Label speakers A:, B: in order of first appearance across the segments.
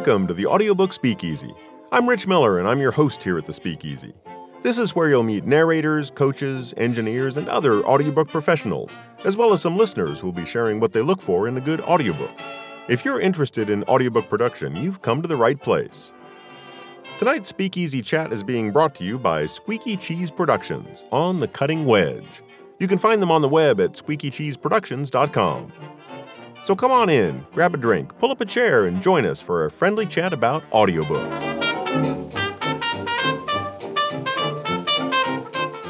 A: Welcome to the Audiobook Speakeasy. I'm Rich Miller, and I'm your host here at the Speakeasy. This is where you'll meet narrators, coaches, engineers, and other audiobook professionals, as well as some listeners who will be sharing what they look for in a good audiobook. If you're interested in audiobook production, you've come to the right place. Tonight's Speakeasy Chat is being brought to you by Squeaky Cheese Productions on the Cutting Wedge. You can find them on the web at squeakycheeseproductions.com. So come on in, grab a drink, pull up a chair, and join us for a friendly chat about audiobooks.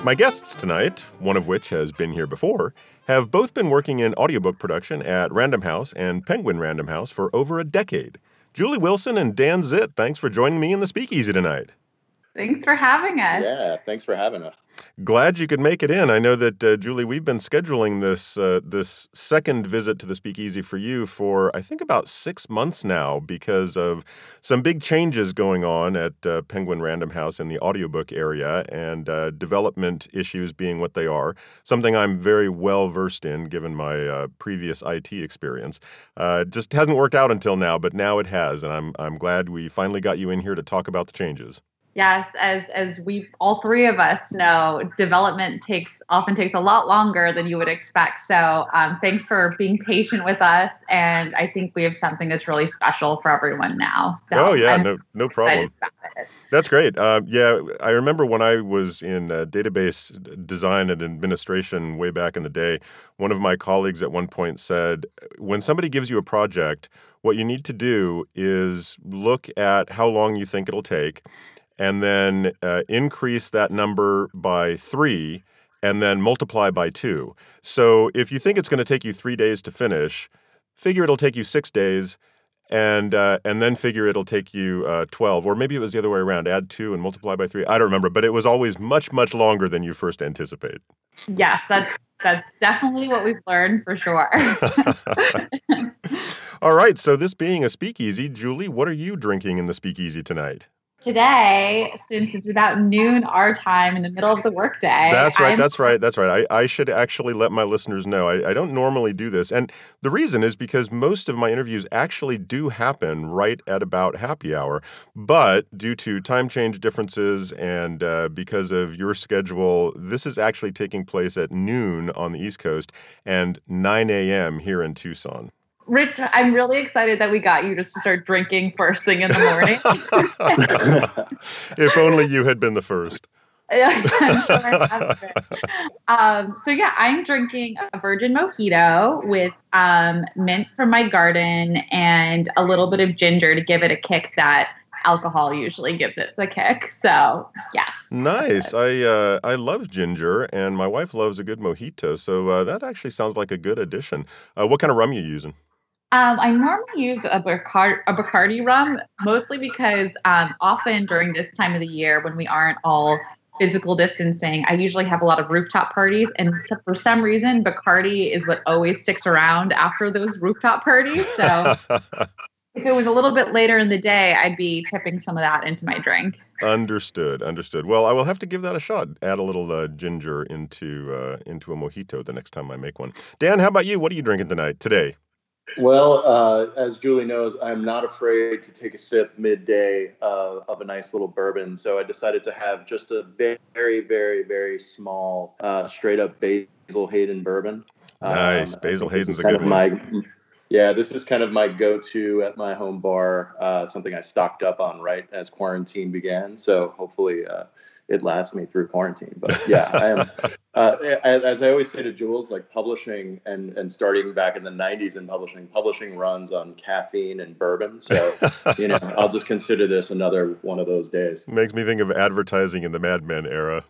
A: My guests tonight, one of which has been here before, have both been working in audiobook production at Random House and Penguin Random House for over a decade. Julie Wilson and Dan Zitt, thanks for joining me in the speakeasy tonight.
B: Thanks for having us.
C: Yeah, thanks for having us.
A: Glad you could make it in. I know that uh, Julie, we've been scheduling this uh, this second visit to the Speakeasy for you for I think about six months now because of some big changes going on at uh, Penguin Random House in the audiobook area and uh, development issues being what they are. Something I'm very well versed in given my uh, previous IT experience. Uh, just hasn't worked out until now, but now it has, and I'm I'm glad we finally got you in here to talk about the changes.
B: Yes, as as we all three of us know, development takes often takes a lot longer than you would expect. So um, thanks for being patient with us, and I think we have something that's really special for everyone now. So
A: oh yeah,
B: I'm
A: no no problem.
B: excited about it.
A: That's great. Uh, yeah, I remember when I was in uh, database design and administration way back in the day, one of my colleagues at one point said, when somebody gives you a project, what you need to do is look at how long you think it'll take and then uh, increase that number by three and then multiply by two. So if you think it's going to take you three days to finish, figure it'll take you six days and uh, and then figure it'll take you uh, 12 or maybe it was the other way around add 2 and multiply by 3 i don't remember but it was always much much longer than you first anticipate
B: Yes, that's that's definitely what we've learned for sure.
A: all right so this being a speakeasy julie what are you drinking in the speakeasy tonight
B: Today, since it's about noon our time in the middle of the workday,
A: that's right
B: I'm
A: that's right that's right. I, I should actually let my listeners know I, I don't normally do this and the reason is because most of my interviews actually do happen right at about happy hour but due to time change differences and uh, because of your schedule this is actually taking place at noon on the east coast and 9 a.m here in tucson
B: Rich, I'm really excited that we got you just to start drinking first thing in the morning.
A: if only you had been the first
B: I'm sure I have been. Um, so yeah, I'm drinking a virgin mojito with um, mint from my garden and a little bit of ginger to give it a kick that alcohol usually gives it the kick. So yes,
A: Nice. I uh, I love ginger, and my wife loves a good mojito. So uh, that actually sounds like a good addition. Uh, what kind of rum you using?
B: Um, I normally use a Bacardi, a Bacardi rum, mostly because um, often during this time of the year when we aren't all physical distancing, I usually have a lot of rooftop parties. And for some reason, Bacardi is what always sticks around after those rooftop parties. So if it was a little bit later in the day, I'd be tipping some of that into my drink.
A: understood. Understood. Well, I will have to give that a shot. Add a little uh, ginger into uh, into a mojito the next time I make one. Dan, how about you? What are you drinking tonight? Today?
C: Well, uh, as Julie knows, I'm not afraid to take a sip midday uh, of a nice little bourbon. So I decided to have just a very, very, very small, uh, straight up Basil Hayden bourbon.
A: Nice.
C: Um,
A: Basil Hayden's a good one.
C: my yeah, this is kind of my go-to at my home bar. Uh, something I stocked up on right as quarantine began. So hopefully uh, it lasts me through quarantine. But yeah, I am. Uh, as, I always say to Jules, like publishing and and starting back in the '90s and publishing, publishing runs on caffeine and bourbon. So you know, I'll just consider this another one of those days.
A: Makes me think of advertising in the Mad Men era.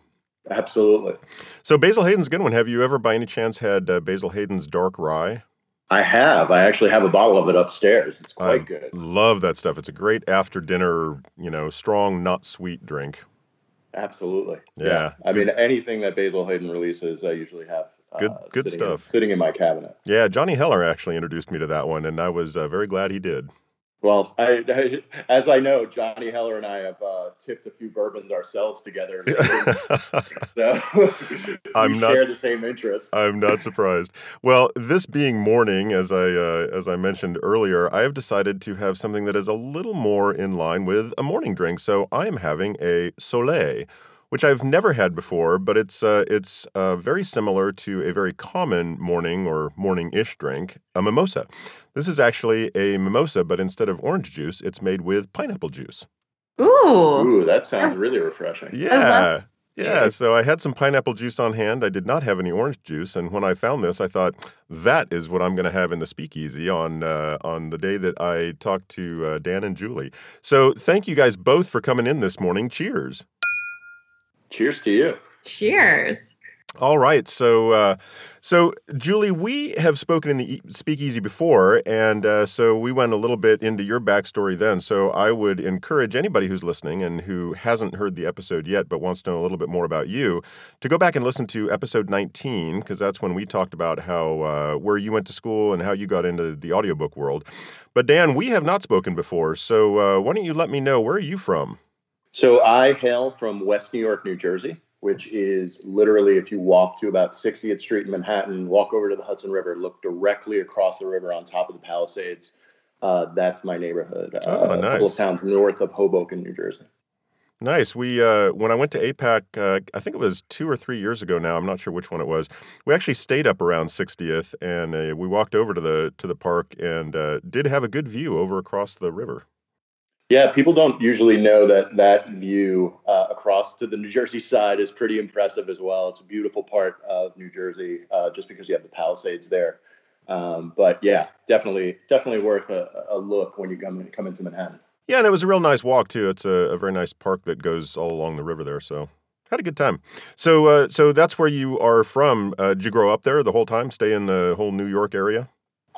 C: Absolutely.
A: So Basil Hayden's a good one. Have you ever, by any chance, had uh, Basil Hayden's Dark Rye?
C: I have. I actually have a bottle of it upstairs. It's quite
A: I
C: good.
A: Love that stuff. It's a great after dinner, you know, strong, not sweet drink.
C: Absolutely.
A: Yeah.
C: I mean, anything that Basil Hayden releases, I usually have.
A: Good-
C: uh,
A: good
C: sitting in-
A: stuff.
C: sitting in my cabinet.
A: Yeah, Johnny Heller actually introduced me to that one, and I was uh, very glad he did.
C: Well, I, I, as I know, Johnny Heller and I have uh, tipped a few bourbons ourselves together. so I'm not, share the same interests.
A: I'm not surprised. Well, this being morning, as I uh, as I mentioned earlier, I have decided to have something that is a little more in line with a morning drink. So I am having a Soleil which I've never had before, but it's uh, it's uh, very similar to a very common morning or morning-ish drink, a mimosa. This is actually a mimosa, but instead of orange juice, it's made with pineapple juice.
B: Ooh,
C: ooh, that sounds really refreshing.
A: Yeah. Yeah, so I had some pineapple juice on hand. I did not have any orange juice, and when I found this, I thought that is what I'm going to have in the speakeasy on uh, on the day that I talked to uh, Dan and Julie. So thank you guys both for coming in this morning. Cheers.
C: Cheers to you.
B: Cheers.
A: All right, so uh, so Julie, we have spoken in the Speakeasy before, and uh, so we went a little bit into your backstory then. So I would encourage anybody who's listening and who hasn't heard the episode yet but wants to know a little bit more about you to go back and listen to episode 19 because that's when we talked about how uh, where you went to school and how you got into the audiobook world. But Dan, we have not spoken before, so uh, why don't you let me know where are you from?
C: So I hail from West New York, New Jersey, which is literally if you walk to about 60th Street in Manhattan, walk over to the Hudson River, look directly across the river on top of the Palisades. Uh, that's my neighborhood. Uh,
A: oh, nice. A
C: couple of towns north of Hoboken, New Jersey.
A: Nice. We uh, when I went to APAC, uh, I think it was two or three years ago now. I'm not sure which one it was. We actually stayed up around 60th, and uh, we walked over to the to the park and uh, did have a good view over across the river.
C: Yeah, people don't usually know that that view uh, across to the New Jersey side is pretty impressive as well. It's a beautiful part of New Jersey, uh, just because you have the Palisades there. Um, but yeah, definitely, definitely worth a, a, look when you come come into Manhattan.
A: Yeah, and it was a real nice walk too. It's a, a very nice park that goes all along the river there. So had a good time. So, uh, so that's where you are from. Uh, did you grow up there the whole time? Stay in the whole New York area?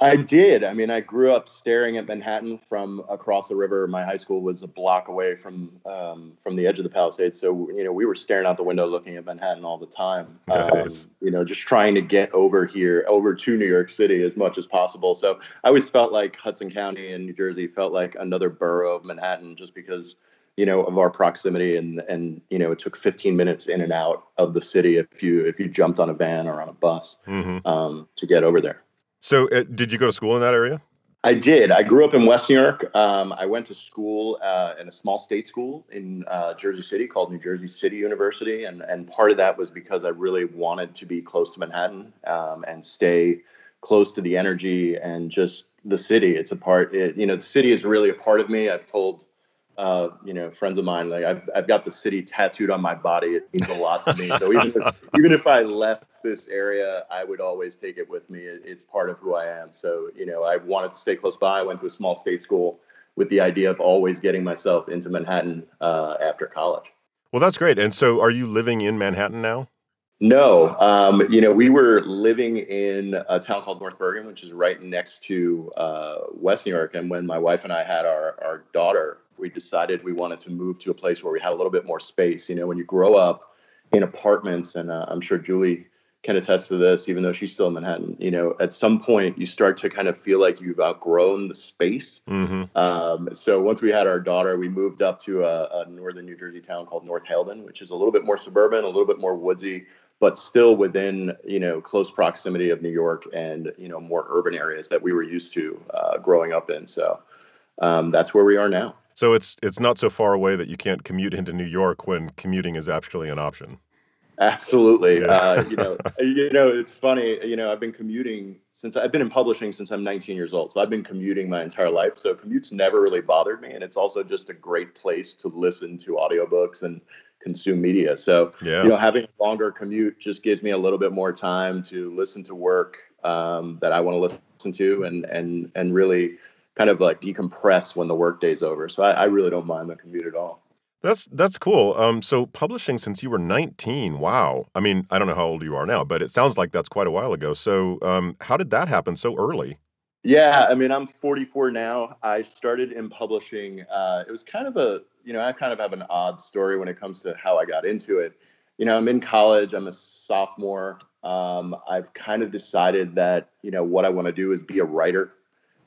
C: I did. I mean, I grew up staring at Manhattan from across the river. My high school was a block away from um, from the edge of the Palisades, so you know we were staring out the window, looking at Manhattan all the time.
A: Nice.
C: Um, you know, just trying to get over here, over to New York City as much as possible. So I always felt like Hudson County and New Jersey felt like another borough of Manhattan, just because you know of our proximity and and you know it took 15 minutes in and out of the city if you if you jumped on a van or on a bus
A: mm-hmm.
C: um, to get over there.
A: So, uh, did you go to school in that area?
C: I did. I grew up in West New York. Um, I went to school uh, in a small state school in uh, Jersey City called New Jersey City University, and and part of that was because I really wanted to be close to Manhattan um, and stay close to the energy and just the city. It's a part. It, you know, the city is really a part of me. I've told uh, you know, friends of mine, like I've, I've got the city tattooed on my body. It means a lot to me. So even if, even if I left this area, I would always take it with me. It's part of who I am. So, you know, I wanted to stay close by. I went to a small state school with the idea of always getting myself into Manhattan uh, after college.
A: Well, that's great. And so are you living in Manhattan now?
C: No, um, you know, we were living in a town called North Bergen, which is right next to uh, West New York. And when my wife and I had our, our daughter, we decided we wanted to move to a place where we had a little bit more space. You know, when you grow up in apartments, and uh, I'm sure Julie can attest to this, even though she's still in Manhattan, you know, at some point you start to kind of feel like you've outgrown the space.
A: Mm-hmm.
C: Um, so once we had our daughter, we moved up to a, a, northern New Jersey town called North Haledon, which is a little bit more suburban, a little bit more woodsy, but still within, you know, close proximity of New York and, you know, more urban areas that we were used to uh, growing up in. So um, that's where we are now.
A: So it's it's not so far away that you can't commute into New York when commuting is actually an option.
C: Absolutely. Yeah. Uh, you know, you know, it's funny. You know, I've been commuting since I've been in publishing since I'm 19 years old. So I've been commuting my entire life. So commutes never really bothered me, and it's also just a great place to listen to audiobooks and consume media. So
A: yeah.
C: you know, having a longer commute just gives me a little bit more time to listen to work um, that I want to listen to, and and and really kind of like decompress when the workday's over. So I, I really don't mind the commute at all.
A: That's that's cool. Um, so publishing since you were 19. Wow. I mean, I don't know how old you are now, but it sounds like that's quite a while ago. So, um, how did that happen so early?
C: Yeah, I mean, I'm 44 now. I started in publishing. Uh, it was kind of a, you know, I kind of have an odd story when it comes to how I got into it. You know, I'm in college. I'm a sophomore. Um, I've kind of decided that, you know, what I want to do is be a writer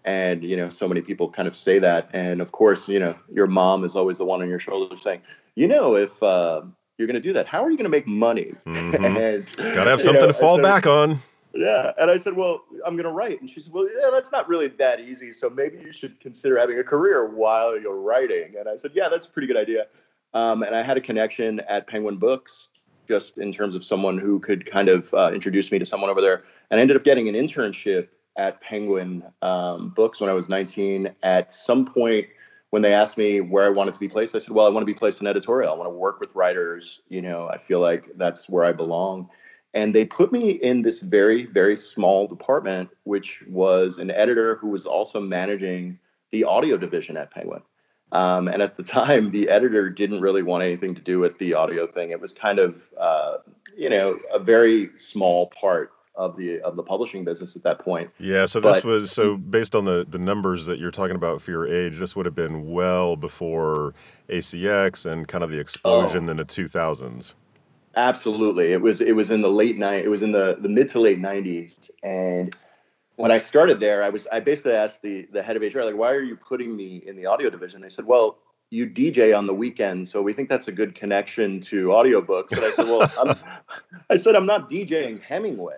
C: And you know, so many people kind of say that, and of course, you know, your mom is always the one on your shoulder saying, you know, if uh, you're going to do that, how are you going to make money?
A: Mm-hmm.
C: and
A: gotta have something
C: you know,
A: to fall
C: so,
A: back on.
C: Yeah, and I said, well, I'm going to write, and she said, well, yeah, that's not really that easy. So maybe you should consider having a career while you're writing. And I said, yeah, that's a pretty good idea. Um, and I had a connection at Penguin Books, just in terms of someone who could kind of uh, introduce me to someone over there. And I ended up getting an internship at Penguin um, Books when I was 19. At some point, when they asked me where I wanted to be placed, I said, "Well, I want to be placed in editorial. I want to work with writers. You know, I feel like that's where I belong." And they put me in this very, very small department, which was an editor who was also managing the audio division at Penguin. Um, and at the time, the editor didn't really want anything to do with the audio thing. It was kind of, uh, you know, a very small part of the of the publishing business at that point.
A: Yeah, so this but, was so based on the the numbers that you're talking about for your age, this would have been well before ACX and kind of the explosion oh, in the 2000s.
C: Absolutely, it was it was in the late night. It was in the the mid to late 90s, and when I started there, I was I basically asked the the head of HR like, why are you putting me in the audio division? They said, well, you DJ on the weekend, so we think that's a good connection to audiobooks. And I said, well, I'm, I said I'm not DJing Hemingway,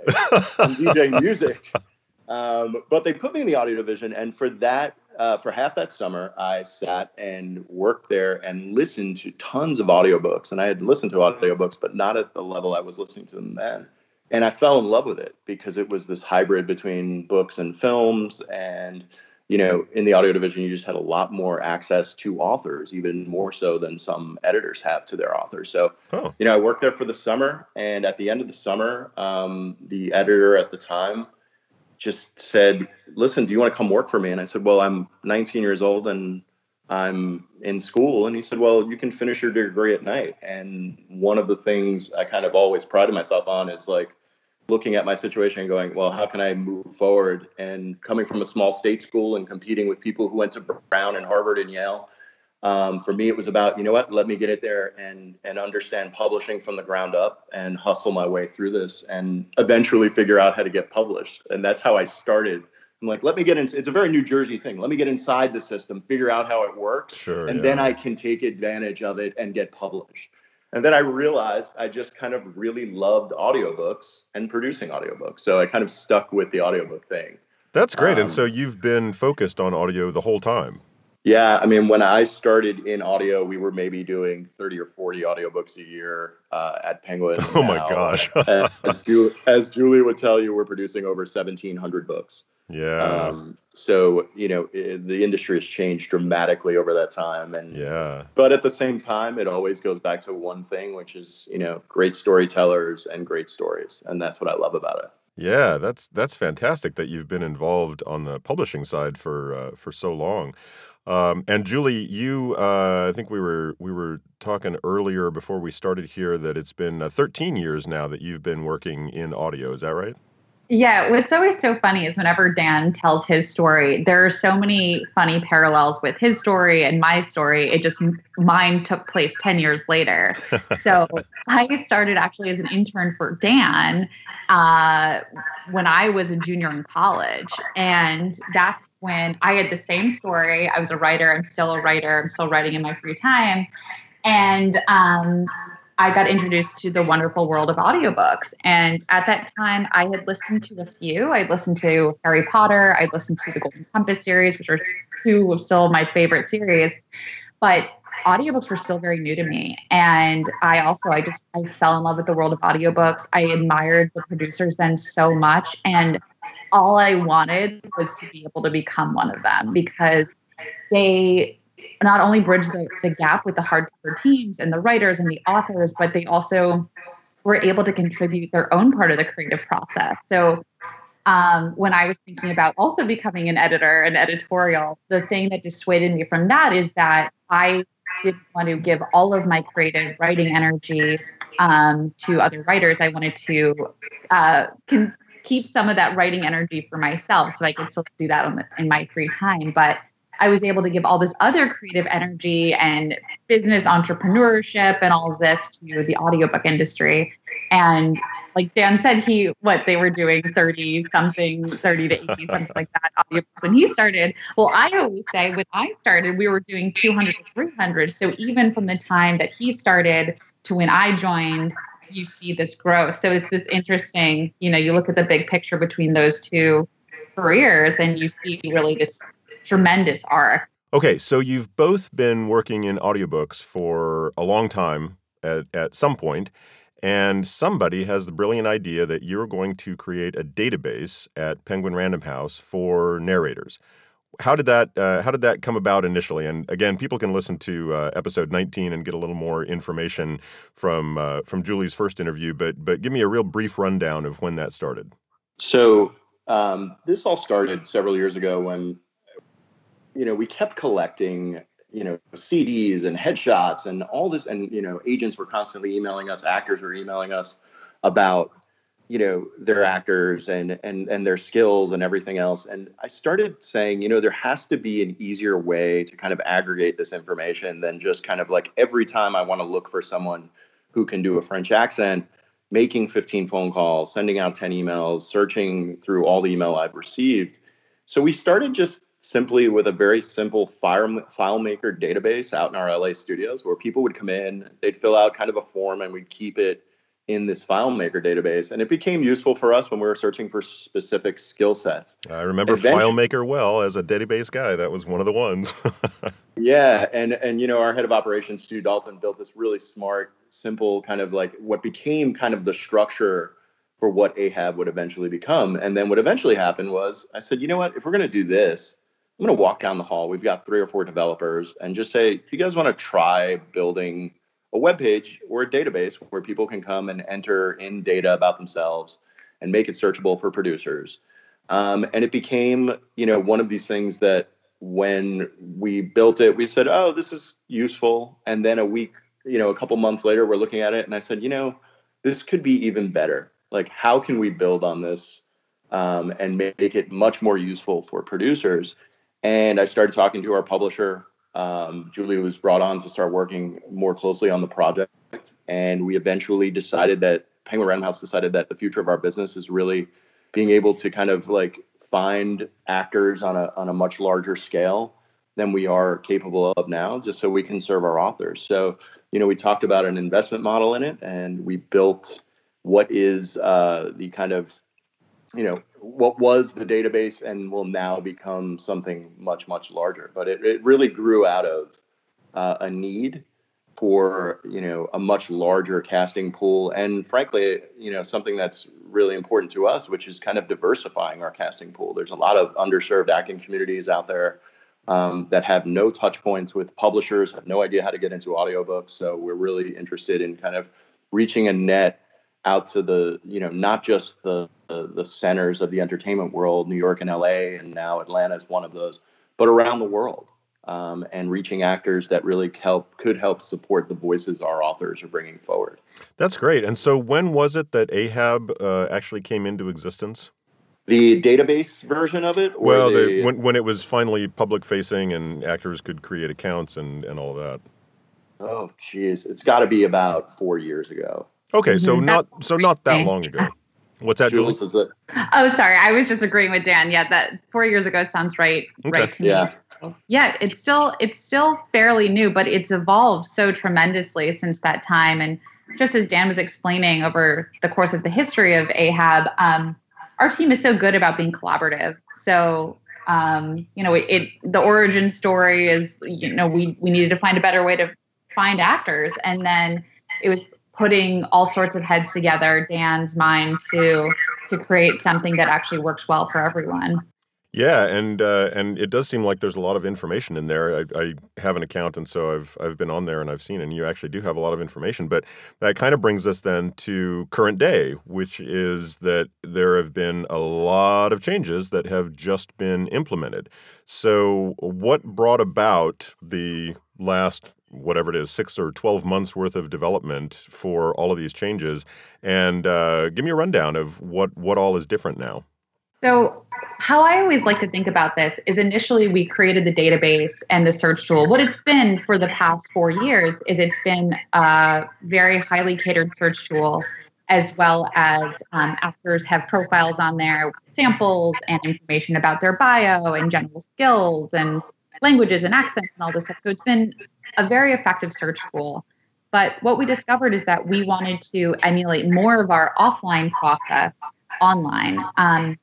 C: I'm DJing music. Um, but they put me in the audio division, and for that, uh, for half that summer, I sat and worked there and listened to tons of audiobooks. And I had listened to audiobooks, but not at the level I was listening to them then and I fell in love with it because it was this hybrid between books and films. And, you know, in the audio division, you just had a lot more access to authors, even more so than some editors have to their authors. So, oh. you know, I worked there for the summer. And at the end of the summer, um, the editor at the time just said, Listen, do you want to come work for me? And I said, Well, I'm 19 years old and I'm in school. And he said, Well, you can finish your degree at night. And one of the things I kind of always prided myself on is like, looking at my situation and going, well, how can I move forward? And coming from a small state school and competing with people who went to Brown and Harvard and Yale, um, for me, it was about, you know what, let me get it there and and understand publishing from the ground up and hustle my way through this and eventually figure out how to get published. And that's how I started. I'm like, let me get in. It's a very New Jersey thing. Let me get inside the system, figure out how it works,
A: sure,
C: and
A: yeah.
C: then I can take advantage of it and get published. And then I realized I just kind of really loved audiobooks and producing audiobooks. So I kind of stuck with the audiobook thing.
A: That's great. Um, and so you've been focused on audio the whole time.
C: Yeah. I mean, when I started in audio, we were maybe doing 30 or 40 audiobooks a year uh, at Penguin.
A: Oh my gosh.
C: as, Julie, as Julie would tell you, we're producing over 1,700 books.
A: Yeah.
C: Um, so you know it, the industry has changed dramatically over that time, and
A: yeah.
C: But at the same time, it always goes back to one thing, which is you know great storytellers and great stories, and that's what I love about it.
A: Yeah, that's that's fantastic that you've been involved on the publishing side for uh, for so long. Um, and Julie, you, uh, I think we were we were talking earlier before we started here that it's been uh, 13 years now that you've been working in audio. Is that right?
B: Yeah, what's always so funny is whenever Dan tells his story, there are so many funny parallels with his story and my story. It just mine took place 10 years later. so I started actually as an intern for Dan uh, when I was a junior in college. And that's when I had the same story. I was a writer, I'm still a writer, I'm still writing in my free time. And um, I got introduced to the wonderful world of audiobooks. And at that time, I had listened to a few. I listened to Harry Potter, I listened to the Golden Compass series, which are two of still my favorite series. But audiobooks were still very new to me. And I also, I just, I fell in love with the world of audiobooks. I admired the producers then so much. And all I wanted was to be able to become one of them because they not only bridge the, the gap with the hardcore teams and the writers and the authors, but they also were able to contribute their own part of the creative process. So um, when I was thinking about also becoming an editor and editorial, the thing that dissuaded me from that is that I didn't want to give all of my creative writing energy um, to other writers. I wanted to uh, can keep some of that writing energy for myself so I could still do that the, in my free time. But I was able to give all this other creative energy and business entrepreneurship and all of this to the audiobook industry. And like Dan said, he what they were doing 30 something, 30 to 80, something like that audiobooks when he started. Well, I always say when I started, we were doing 200 to 300. So even from the time that he started to when I joined, you see this growth. So it's this interesting, you know, you look at the big picture between those two careers and you see really this tremendous arc.
A: Okay, so you've both been working in audiobooks for a long time at, at some point, and somebody has the brilliant idea that you're going to create a database at Penguin Random House for narrators. How did that uh, How did that come about initially? And again, people can listen to uh, episode 19 and get a little more information from uh, from Julie's first interview. But but give me a real brief rundown of when that started.
C: So um, this all started several years ago when you know, we kept collecting, you know, CDs and headshots and all this, and you know, agents were constantly emailing us, actors were emailing us about, you know, their actors and and and their skills and everything else. And I started saying, you know, there has to be an easier way to kind of aggregate this information than just kind of like every time I want to look for someone who can do a French accent, making 15 phone calls, sending out 10 emails, searching through all the email I've received. So we started just simply with a very simple file, FileMaker database out in our LA studios where people would come in, they'd fill out kind of a form, and we'd keep it in this FileMaker database. And it became useful for us when we were searching for specific skill sets.
A: I remember FileMaker well as a database guy. That was one of the ones.
C: yeah. And, and, you know, our head of operations, Stu Dalton, built this really smart, simple kind of like what became kind of the structure for what Ahab would eventually become. And then what eventually happened was I said, you know what, if we're going to do this, I'm going to walk down the hall. We've got three or four developers and just say, do you guys want to try building a web page or a database where people can come and enter in data about themselves and make it searchable for producers? Um, and it became, you know, one of these things that when we built it, we said, oh, this is useful. And then a week, you know, a couple months later, we're looking at it and I said, you know, this could be even better. Like, how can we build on this um, and make it much more useful for producers? And I started talking to our publisher. Um, Julie was brought on to start working more closely on the project. And we eventually decided that Penguin Random House decided that the future of our business is really being able to kind of like find actors on a on a much larger scale than we are capable of now, just so we can serve our authors. So, you know, we talked about an investment model in it, and we built what is uh, the kind of you know what was the database and will now become something much much larger. But it, it really grew out of uh, a need for you know a much larger casting pool and frankly you know something that's really important to us which is kind of diversifying our casting pool. There's a lot of underserved acting communities out there um, that have no touch points with publishers have no idea how to get into audiobooks. So we're really interested in kind of reaching a net out to the you know not just the, the, the centers of the entertainment world, New York and L.A. and now Atlanta is one of those, but around the world. Um, and reaching actors that really help could help support the voices our authors are bringing forward.
A: That's great. And so, when was it that Ahab uh, actually came into existence?
C: The database version of it,
A: well, the, when when it was finally public facing and actors could create accounts and and all that.
C: Oh, geez, it's got to be about four years ago.
A: Okay, so mm-hmm. not so not that long ago. What's that, Julie?
C: Jules, it?
B: Oh, sorry. I was just agreeing with Dan. Yeah, that four years ago sounds right. Okay. Right to
C: yeah.
B: me. Yeah, it's still it's still fairly new, but it's evolved so tremendously since that time. And just as Dan was explaining over the course of the history of Ahab, um, our team is so good about being collaborative. So um, you know, it, it the origin story is you know we we needed to find a better way to find actors, and then it was putting all sorts of heads together, Dan's mind to to create something that actually works well for everyone.
A: Yeah, and uh, and it does seem like there's a lot of information in there. I, I, have an account, and so I've I've been on there and I've seen, and you actually do have a lot of information. But that kind of brings us then to current day, which is that there have been a lot of changes that have just been implemented. So, what brought about the last whatever it is, six or 12 months worth of development for all of these changes. And uh, give me a rundown of what, what all is different now.
B: So, how I always like to think about this is initially we created the database and the search tool. What it's been for the past four years is it's been a very highly catered search tool. as well as um, actors have profiles on there samples and information about their bio and general skills and languages and accents and all this stuff. So it's been a very effective search tool. But what we discovered is that we wanted to emulate more of our offline process online. Um,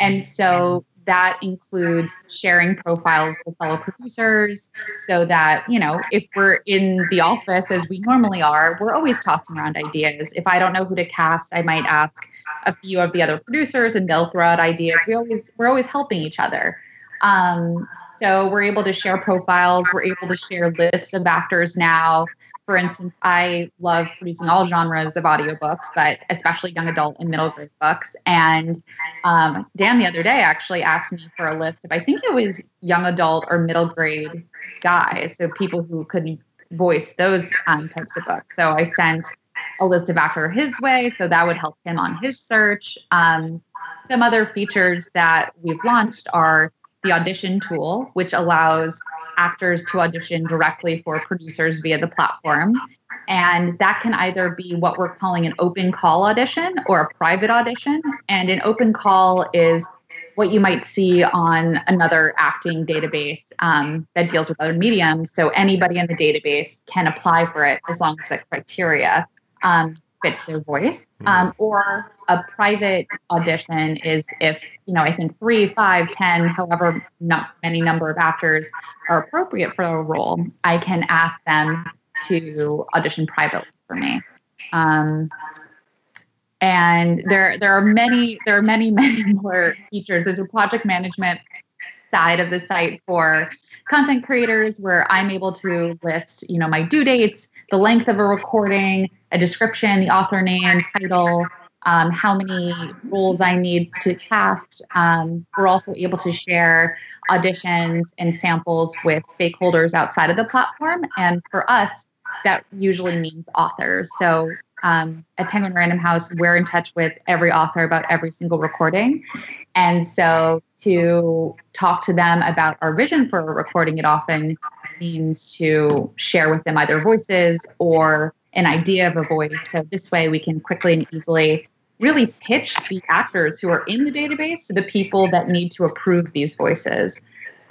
B: and so that includes sharing profiles with fellow producers so that, you know, if we're in the office as we normally are, we're always tossing around ideas. If I don't know who to cast, I might ask a few of the other producers and they'll throw out ideas. We always we're always helping each other. Um, so we're able to share profiles, we're able to share lists of actors now for instance, I love producing all genres of audiobooks, but especially young adult and middle grade books. And um, Dan the other day actually asked me for a list of, I think it was young adult or middle grade guys, so people who could voice those um, types of books. So I sent a list of actor his way, so that would help him on his search. Um, some other features that we've launched are the audition tool, which allows actors to audition directly for producers via the platform. And that can either be what we're calling an open call audition or a private audition. And an open call is what you might see on another acting database um, that deals with other mediums. So anybody in the database can apply for it as long as the criteria um, fits their voice. Mm-hmm. Um, or a private audition is if you know I think three, five, ten, however not many number of actors are appropriate for a role, I can ask them to audition privately for me. Um, and there there are many there are many many more features. There's a project management side of the site for content creators where I'm able to list, you know, my due dates, the length of a recording, a description, the author name, title, um, how many roles I need to cast. Um, we're also able to share auditions and samples with stakeholders outside of the platform. And for us, that usually means authors. So um, at Penguin Random House, we're in touch with every author about every single recording. And so to talk to them about our vision for a recording, it often means to share with them either voices or an idea of a voice. So this way we can quickly and easily really pitch the actors who are in the database to the people that need to approve these voices.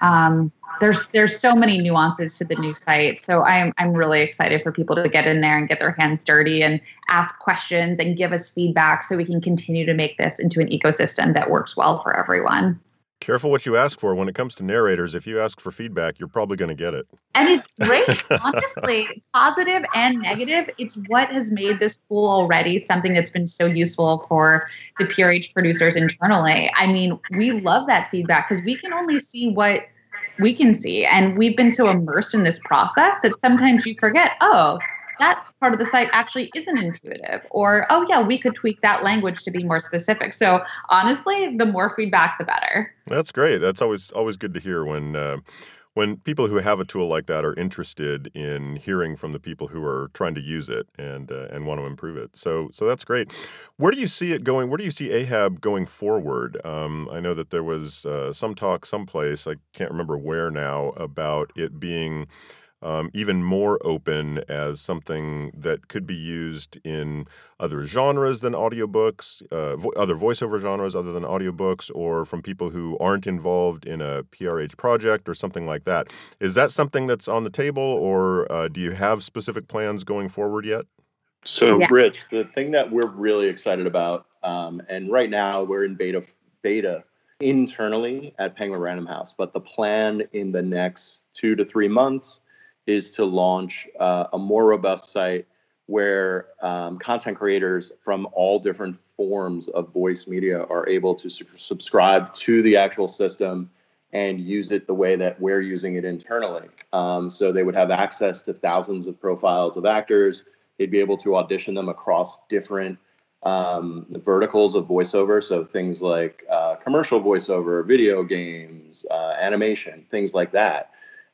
B: Um, there's there's so many nuances to the new site, so I'm I'm really excited for people to get in there and get their hands dirty and ask questions and give us feedback so we can continue to make this into an ecosystem that works well for everyone.
A: Careful what you ask for when it comes to narrators. If you ask for feedback, you're probably going to get it.
B: And it's great, honestly, positive and negative. It's what has made this tool already something that's been so useful for the PRH producers internally. I mean, we love that feedback because we can only see what we can see. And we've been so immersed in this process that sometimes you forget, oh, that part of the site actually isn't intuitive or oh yeah we could tweak that language to be more specific so honestly the more feedback the better
A: that's great that's always always good to hear when uh, when people who have a tool like that are interested in hearing from the people who are trying to use it and uh, and want to improve it. So so that's great. Where do you see it going? Where do you see Ahab going forward? Um, I know that there was uh, some talk someplace I can't remember where now about it being um, even more open as something that could be used in other genres than audiobooks, uh, vo- other voiceover genres other than audiobooks, or from people who aren't involved in a PRH project or something like that. Is that something that's on the table, or uh, do you have specific plans going forward yet?
C: So, yeah. Rich, the thing that we're really excited about, um, and right now we're in beta beta internally at Penguin Random House, but the plan in the next two to three months is to launch uh, a more robust site where um, content creators from all different forms of voice media are able to su- subscribe to the actual system and use it the way that we're using it internally. Um, so they would have access to thousands of profiles of actors. They'd be able to audition them across different um, verticals of voiceover. So things like uh, commercial voiceover, video games, uh, animation, things like that.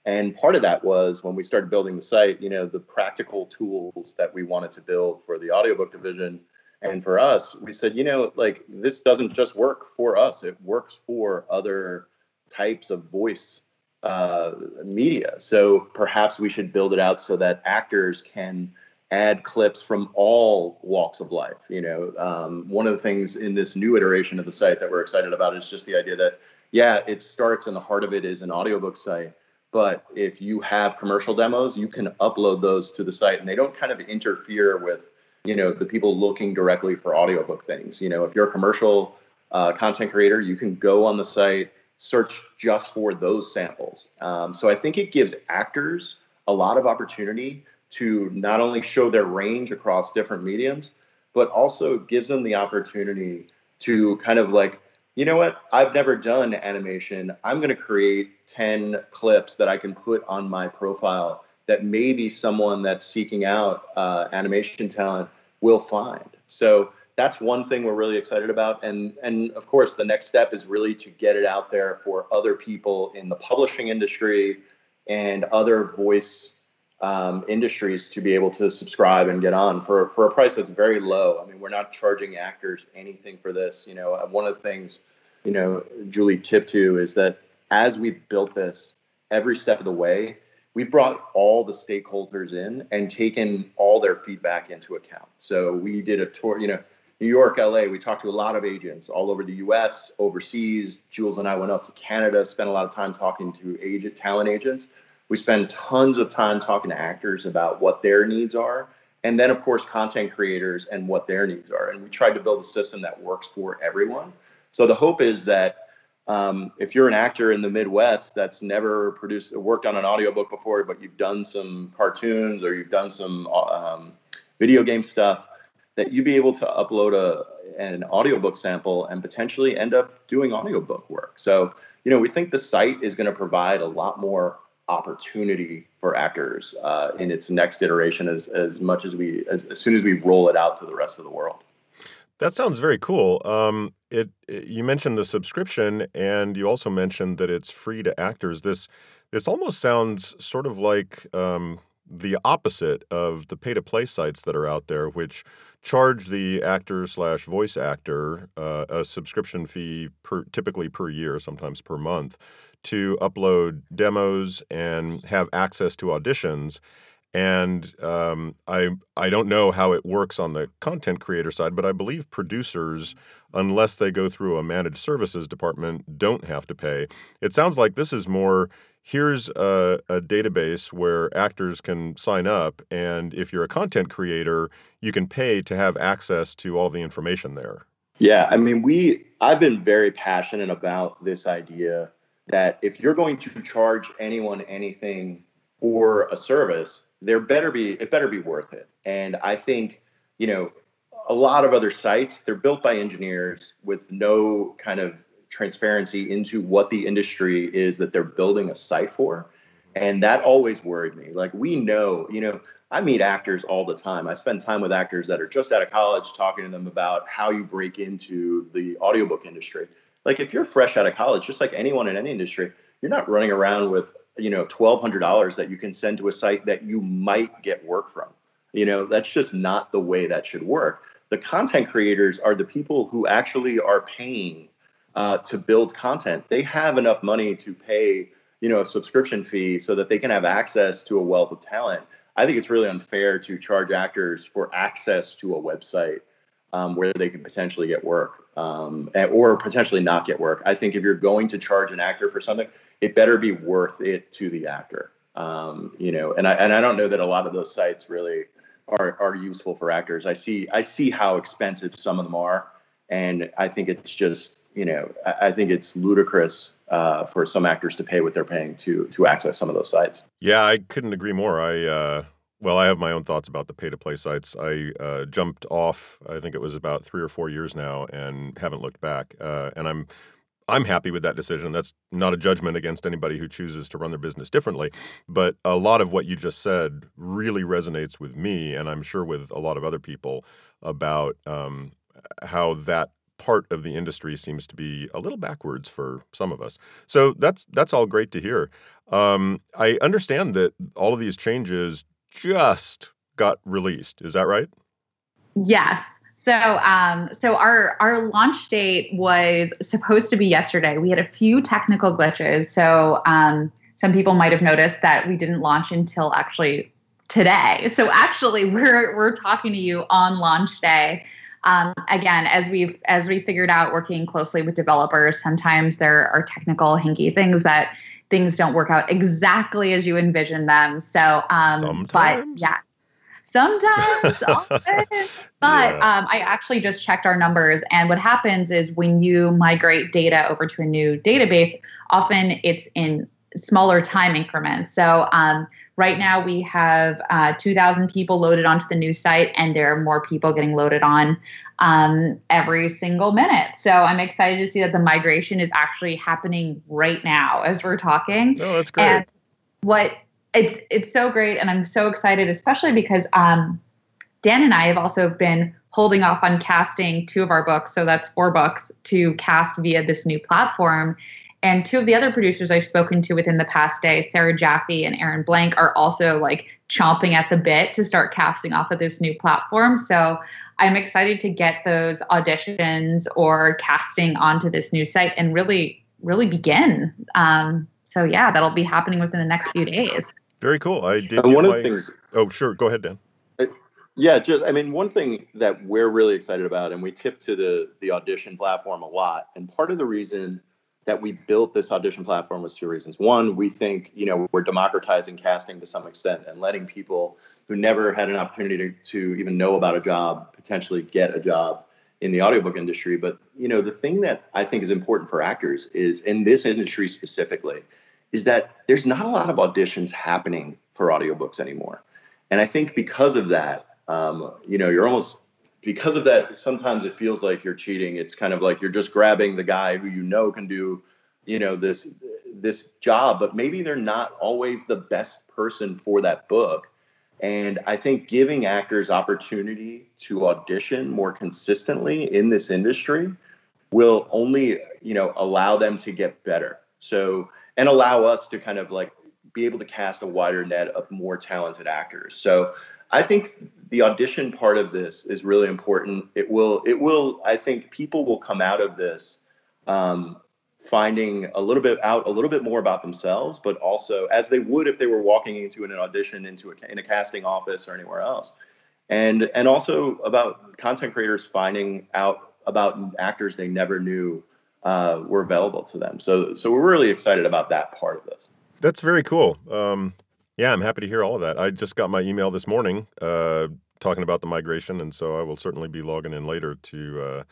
C: And part of that was when we started building the site, you know, the practical tools that we wanted to build for the audiobook division. And for us, we said, you know, like this doesn't just work for us, it works for other types of voice uh, media. So perhaps we should build it out so that actors can add clips from all walks of life. You know, um, one of the things in this new iteration of the site that we're excited about is just the idea that, yeah, it starts and the heart of it is an audiobook site. But if you have commercial demos, you can upload those to the site and they don't kind of interfere with, you know, the people looking directly for audiobook things. You know, if you're a commercial uh, content creator, you can go on the site, search just for those samples. Um, so I think it gives actors a lot of opportunity to not only show their range across different mediums, but also gives them the opportunity to kind of like, you know what, I've never done animation. I'm going to create 10 clips that I can put on my profile that maybe someone that's seeking out uh, animation talent will find. So that's one thing we're really excited about. And, and of course, the next step is really to get it out there for other people in the publishing industry and other voice um, industries to be able to subscribe and get on for for a price that's very low. I mean, we're not charging actors anything for this. You know, one of the things, you know, Julie tipped to is that as we've built this, every step of the way, we've brought all the stakeholders in and taken all their feedback into account. So we did a tour, you know. New York, LA, we talked to a lot of agents all over the US, overseas. Jules and I went up to Canada, spent a lot of time talking to agent talent agents we spend tons of time talking to actors about what their needs are. And then, of course, content creators and what their needs are. And we tried to build a system that works for everyone. So the hope is that um, if you're an actor in the Midwest that's never produced, worked on an audiobook before, but you've done some cartoons or you've done some um, video game stuff, that you'd be able to upload a an audiobook sample and potentially end up doing audiobook work. So, you know, we think the site is going to provide a lot more opportunity for actors uh, in its next iteration as, as much as we as, as soon as we roll it out to the rest of the world.
A: That sounds very cool. Um, it, it, you mentioned the subscription and you also mentioned that it's free to actors. This this almost sounds sort of like um, the opposite of the pay to play sites that are out there which charge the actor slash voice actor uh, a subscription fee per typically per year sometimes per month to upload demos and have access to auditions. And um, I I don't know how it works on the content creator side, but I believe producers, unless they go through a managed services department, don't have to pay. It sounds like this is more here's a, a, database where actors can sign up, and if you're a content creator, you can pay to have access to all the information there.
C: Yeah, I mean, we I've been very passionate about this idea that if you're going to charge anyone anything for a service, there better be it better be worth it. And I think, you know, a lot of other sites, they're built by engineers with no kind of transparency into what the industry is that they're building a site for. And that always worried me. Like we know, you know, I meet actors all the time. I spend time with actors that are just out of college talking to them about how you break into the audiobook industry like if you're fresh out of college, just like anyone in any industry, you're not running around with you know twelve hundred dollars that you can send to a site that you might get work from. You know that's just not the way that should work. The content creators are the people who actually are paying uh, to build content. They have enough money to pay you know a subscription fee so that they can have access to a wealth of talent. I think it's really unfair to charge actors for access to a website um, where they could potentially get work um, or potentially not get work. I think if you're going to charge an actor for something, it better be worth it to the actor. Um, you know, and I and I don't know that a lot of those sites really are are useful for actors. I see I see how expensive some of them are, and I think it's just you know I, I think it's ludicrous uh, for some actors to pay what they're paying to to access some of those sites.
A: Yeah, I couldn't agree more. I uh, well, I have my own thoughts about the pay to play sites. I uh, jumped off. I think it was about three or four years now, and haven't looked back. Uh, and I'm I'm happy with that decision. That's not a judgment against anybody who chooses to run their business differently. But a lot of what you just said really resonates with me, and I'm sure with a lot of other people about um, how that part of the industry seems to be a little backwards for some of us. So that's that's all great to hear. Um, I understand that all of these changes just got released. Is that right?
B: Yes. So, um, so our our launch date was supposed to be yesterday. We had a few technical glitches. So, um, some people might have noticed that we didn't launch until actually today. So actually, we're we're talking to you on launch day. Um, again, as we've as we figured out, working closely with developers, sometimes there are technical hinky things that things don't work out exactly as you envision them. So, um,
A: sometimes.
B: but yeah, sometimes, often. But yeah. um, I actually just checked our numbers, and what happens is when you migrate data over to a new database, often it's in smaller time increments. So um, right now we have uh, 2,000 people loaded onto the new site, and there are more people getting loaded on um, every single minute. So I'm excited to see that the migration is actually happening right now as we're talking.
A: Oh, that's great.
B: And what it's it's so great, and I'm so excited, especially because um, Dan and I have also been holding off on casting two of our books, so that's four books to cast via this new platform. And two of the other producers I've spoken to within the past day, Sarah Jaffe and Aaron Blank, are also like chomping at the bit to start casting off of this new platform. So I'm excited to get those auditions or casting onto this new site and really, really begin. Um, so yeah, that'll be happening within the next few days.
A: Very cool. I did.
C: And one
A: my...
C: of the things.
A: Oh, sure. Go ahead, Dan.
C: Yeah, just I mean, one thing that we're really excited about, and we tip to the the audition platform a lot, and part of the reason that we built this audition platform was two reasons. One, we think you know we're democratizing casting to some extent and letting people who never had an opportunity to, to even know about a job potentially get a job in the audiobook industry. But you know the thing that I think is important for actors is in this industry specifically is that there's not a lot of auditions happening for audiobooks anymore. And I think because of that, um, you know, you're almost because of that. Sometimes it feels like you're cheating. It's kind of like you're just grabbing the guy who you know can do, you know, this this job, but maybe they're not always the best person for that book. And I think giving actors opportunity to audition more consistently in this industry will only, you know, allow them to get better. So and allow us to kind of like be able to cast a wider net of more talented actors. So I think the audition part of this is really important. It will, it will, I think people will come out of this um, finding a little bit out, a little bit more about themselves, but also as they would if they were walking into an audition into a, in a casting office or anywhere else. And, and also about content creators finding out about actors they never knew uh, were available to them. So, so we're really excited about that part of this.
A: That's very cool. Um, yeah, I'm happy to hear all of that. I just got my email this morning uh, talking about the migration, and so I will certainly be logging in later to uh,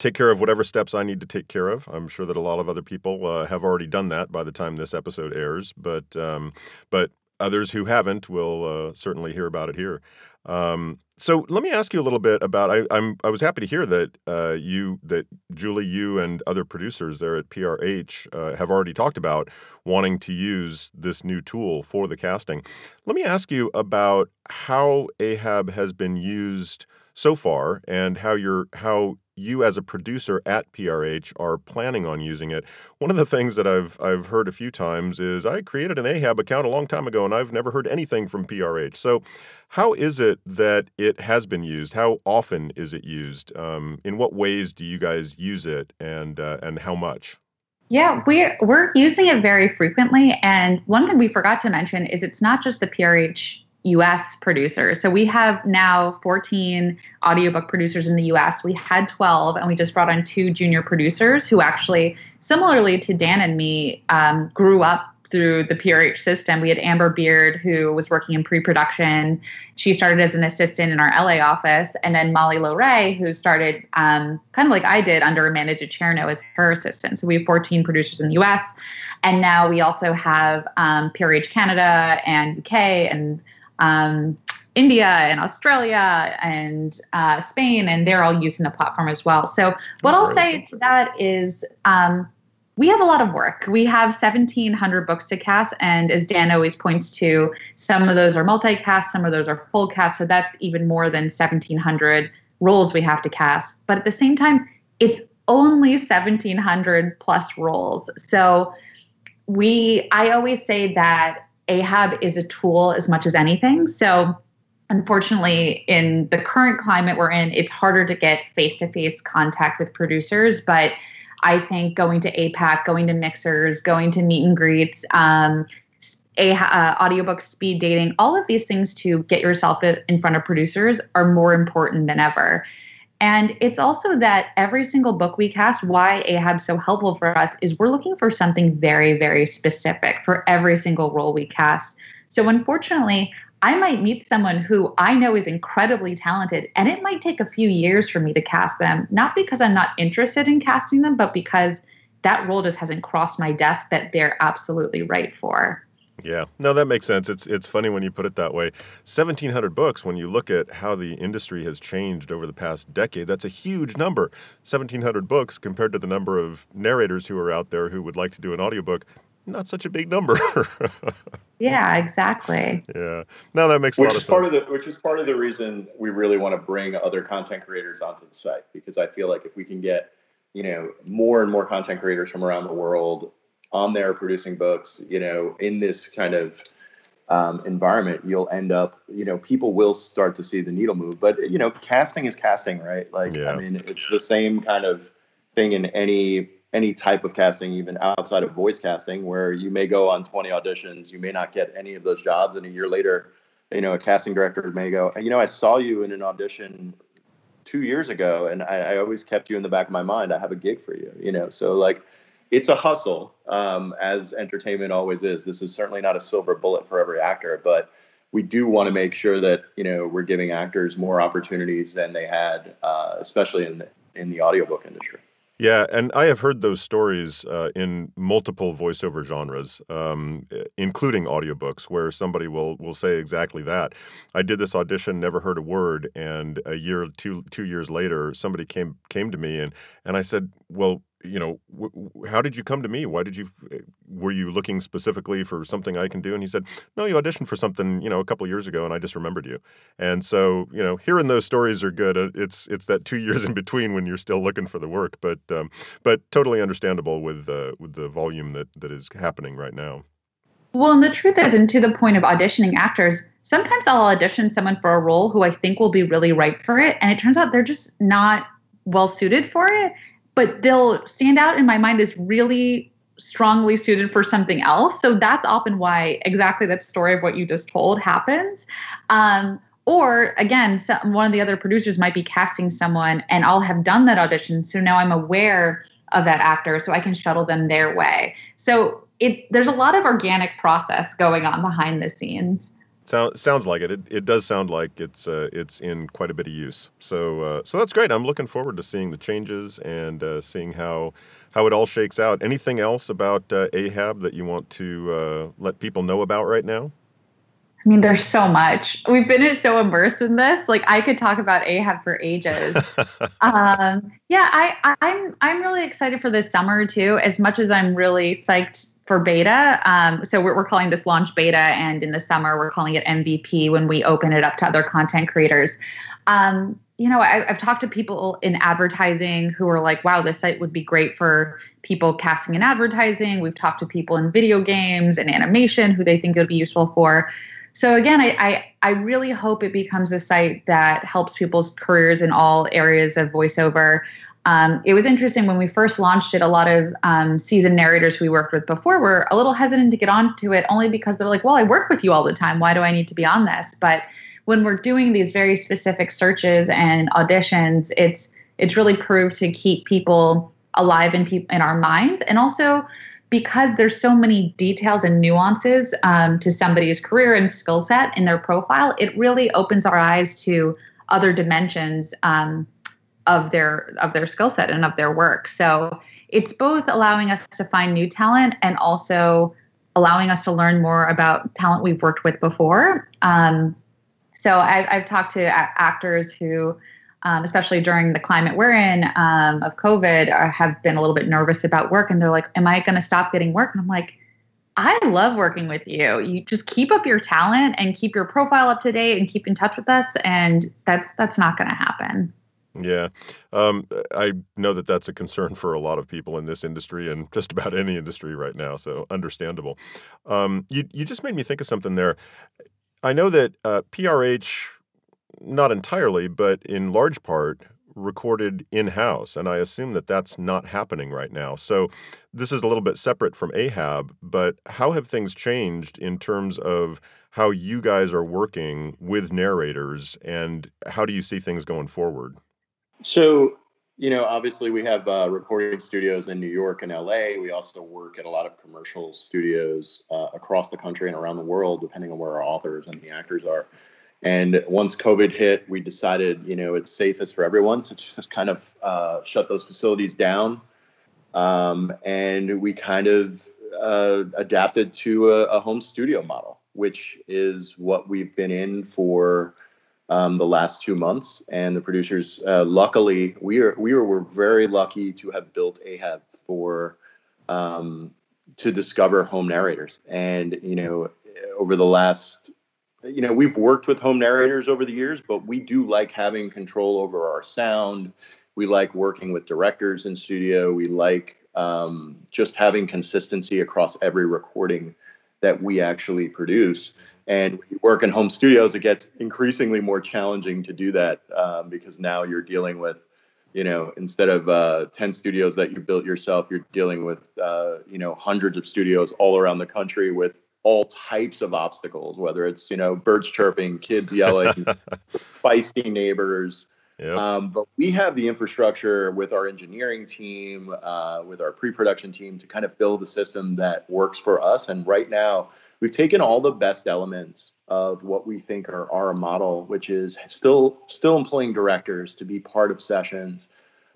A: take care of whatever steps I need to take care of. I'm sure that a lot of other people uh, have already done that by the time this episode airs, but um, but others who haven't will uh, certainly hear about it here. Um, so let me ask you a little bit about. I, am I was happy to hear that uh, you that Julie, you and other producers there at PRH uh, have already talked about wanting to use this new tool for the casting. Let me ask you about how Ahab has been used so far and how you're how you as a producer at PRH are planning on using it. One of the things that I've I've heard a few times is I created an Ahab account a long time ago and I've never heard anything from PRH. So, how is it that it has been used? How often is it used? Um, in what ways do you guys use it, and uh, and how much?
B: Yeah, we're we're using it very frequently. And one thing we forgot to mention is it's not just the PRH US producers. So we have now 14 audiobook producers in the US. We had 12, and we just brought on two junior producers who actually, similarly to Dan and me, um, grew up through the PRH system. We had Amber Beard, who was working in pre production. She started as an assistant in our LA office. And then Molly Loray, who started um, kind of like I did under Amanda D'Acierno as her assistant. So we have 14 producers in the US. And now we also have um, PRH Canada and UK and um, India and Australia and uh, Spain, and they're all using the platform as well. So, what I'll say to that is, um, we have a lot of work. We have 1,700 books to cast, and as Dan always points to, some of those are multicast, some of those are full cast. So that's even more than 1,700 roles we have to cast. But at the same time, it's only 1,700 plus roles. So we, I always say that Ahab is a tool as much as anything. So, unfortunately, in the current climate we're in, it's harder to get face to face contact with producers. But I think going to APAC, going to mixers, going to meet and greets, um, a uh, audiobook speed dating all of these things to get yourself in front of producers are more important than ever and it's also that every single book we cast why ahab's so helpful for us is we're looking for something very very specific for every single role we cast so unfortunately I might meet someone who I know is incredibly talented, and it might take a few years for me to cast them, not because I'm not interested in casting them, but because that role just hasn't crossed my desk that they're absolutely right for.
A: Yeah, no, that makes sense. It's it's funny when you put it that way. Seventeen hundred books. When you look at how the industry has changed over the past decade, that's a huge number. Seventeen hundred books compared to the number of narrators who are out there who would like to do an audiobook not such a big number.
B: yeah, exactly.
A: Yeah. Now that makes
C: which
A: a lot
C: is
A: of
C: part
A: sense.
C: of the which is part of the reason we really want to bring other content creators onto the site because I feel like if we can get you know more and more content creators from around the world on there producing books, you know, in this kind of um, environment, you'll end up, you know, people will start to see the needle move. But you know, casting is casting, right? Like,
A: Yeah.
C: I mean, it's the same kind of thing in any any type of casting, even outside of voice casting, where you may go on 20 auditions, you may not get any of those jobs, and a year later, you know, a casting director may go, you know, I saw you in an audition two years ago, and I, I always kept you in the back of my mind. I have a gig for you, you know. So like, it's a hustle, um, as entertainment always is. This is certainly not a silver bullet for every actor, but we do want to make sure that you know we're giving actors more opportunities than they had, uh, especially in the in the audiobook industry.
A: Yeah, and I have heard those stories uh, in multiple voiceover genres, um, including audiobooks, where somebody will will say exactly that. I did this audition, never heard a word, and a year, two two years later, somebody came came to me and and I said, "Well, you know, w- w- how did you come to me? Why did you? Were you looking specifically for something I can do?" And he said, "No, you auditioned for something, you know, a couple years ago, and I just remembered you." And so, you know, hearing those stories are good. Uh, It's it's that two years in between when you're still looking for the work, but um, but totally understandable with uh, with the volume that that is happening right now.
B: Well, and the truth is, and to the point of auditioning actors, sometimes I'll audition someone for a role who I think will be really right for it, and it turns out they're just not well suited for it. But they'll stand out in my mind as really strongly suited for something else. So that's often why exactly that story of what you just told happens. Um, or again, some, one of the other producers might be casting someone, and I'll have done that audition. So now I'm aware of that actor, so I can shuttle them their way. So it there's a lot of organic process going on behind the scenes.
A: Sound, sounds like it. it. It does sound like it's uh, it's in quite a bit of use. So uh, so that's great. I'm looking forward to seeing the changes and uh, seeing how how it all shakes out. Anything else about uh, Ahab that you want to uh, let people know about right now?
B: I mean, there's so much. We've been so immersed in this. Like I could talk about Ahab for ages. um, yeah, I, I'm I'm really excited for this summer too. As much as I'm really psyched for beta. Um, so we're, we're calling this launch beta, and in the summer we're calling it MVP when we open it up to other content creators. Um, you know, I, I've talked to people in advertising who are like, "Wow, this site would be great for people casting in advertising." We've talked to people in video games and animation who they think it would be useful for. So again, I, I, I really hope it becomes a site that helps people's careers in all areas of voiceover. Um, it was interesting when we first launched it. A lot of um, seasoned narrators we worked with before were a little hesitant to get onto it, only because they're like, "Well, I work with you all the time. Why do I need to be on this?" But when we're doing these very specific searches and auditions, it's it's really proved to keep people alive in peop- in our minds, and also because there's so many details and nuances um, to somebody's career and skill set in their profile, it really opens our eyes to other dimensions um, of their of their skill set and of their work. So it's both allowing us to find new talent and also allowing us to learn more about talent we've worked with before. Um, so I've, I've talked to actors who um, especially during the climate we're in um, of COVID, uh, have been a little bit nervous about work. And they're like, Am I going to stop getting work? And I'm like, I love working with you. You just keep up your talent and keep your profile up to date and keep in touch with us. And that's that's not going to happen.
A: Yeah, um, I know that that's a concern for a lot of people in this industry and just about any industry right now. So understandable. Um, you you just made me think of something there. I know that uh, PRH, not entirely, but in large part, recorded in house. And I assume that that's not happening right now. So this is a little bit separate from Ahab, but how have things changed in terms of how you guys are working with narrators and how do you see things going forward?
C: So, you know, obviously we have uh, recording studios in New York and LA. We also work at a lot of commercial studios uh, across the country and around the world, depending on where our authors and the actors are. And once COVID hit, we decided, you know, it's safest for everyone to just kind of uh, shut those facilities down. Um, and we kind of uh, adapted to a, a, home studio model, which is what we've been in for um, the last two months. And the producers, uh, luckily, we are we were very lucky to have built Ahab for um, to discover home narrators. And you know, over the last you know we've worked with home narrators over the years but we do like having control over our sound we like working with directors in studio we like um, just having consistency across every recording that we actually produce and when you work in home studios it gets increasingly more challenging to do that um, because now you're dealing with you know instead of uh, 10 studios that you built yourself you're dealing with uh, you know hundreds of studios all around the country with all types of obstacles, whether it's you know birds chirping, kids yelling, feisty neighbors. Yep. Um, but we have the infrastructure with our engineering team, uh, with our pre-production team, to kind of build a system that works for us. And right now, we've taken all the best elements of what we think are our model, which is still still employing directors to be part of sessions,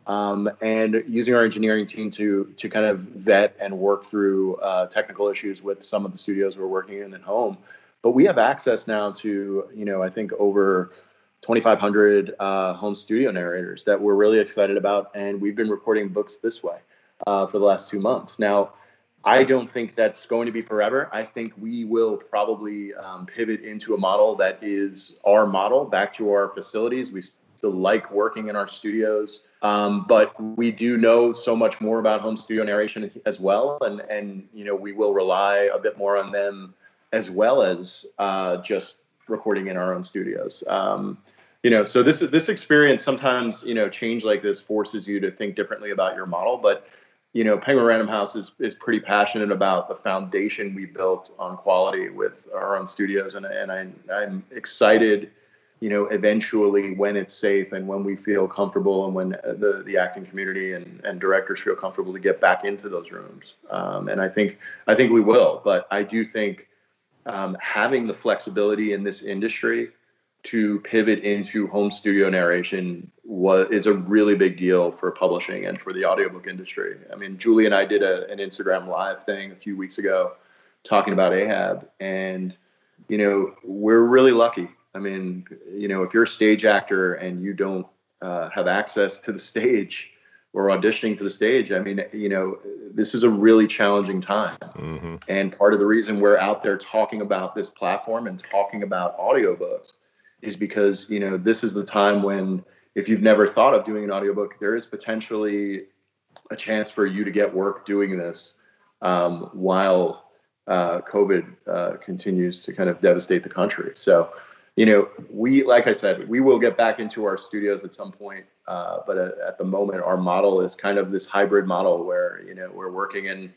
C: um, and using our engineering team to to kind of vet and work through uh, technical issues with some of the studios we're working in at home. But we have access now to you know I think over 2,500 uh, home studio narrators that we're really excited about, and we've been recording books this way uh, for the last two months. Now, I don't think that's going to be forever. I think we will probably um, pivot into a model that is our model back to our facilities. We still like working in our studios. Um, but we do know so much more about home studio narration as well, and and you know we will rely a bit more on them as well as uh, just recording in our own studios. Um, you know, so this this experience sometimes you know change like this forces you to think differently about your model, but you know, Penguin Random House is is pretty passionate about the foundation we built on quality with our own studios, and and I, I'm excited you know, eventually when it's safe and when we feel comfortable and when the, the acting community and, and directors feel comfortable to get back into those rooms. Um, and I think, I think we will, but I do think um, having the flexibility in this industry to pivot into home studio narration was, is a really big deal for publishing and for the audiobook industry. I mean, Julie and I did a, an Instagram live thing a few weeks ago talking about Ahab and, you know, we're really lucky I mean, you know, if you're a stage actor and you don't uh, have access to the stage or auditioning for the stage, I mean, you know, this is a really challenging time. Mm-hmm. And part of the reason we're out there talking about this platform and talking about audiobooks is because, you know, this is the time when if you've never thought of doing an audiobook, there is potentially a chance for you to get work doing this um, while uh, COVID uh, continues to kind of devastate the country. So, you know, we like I said, we will get back into our studios at some point, uh, but at, at, the moment, our model is kind of this hybrid model where you know we're working in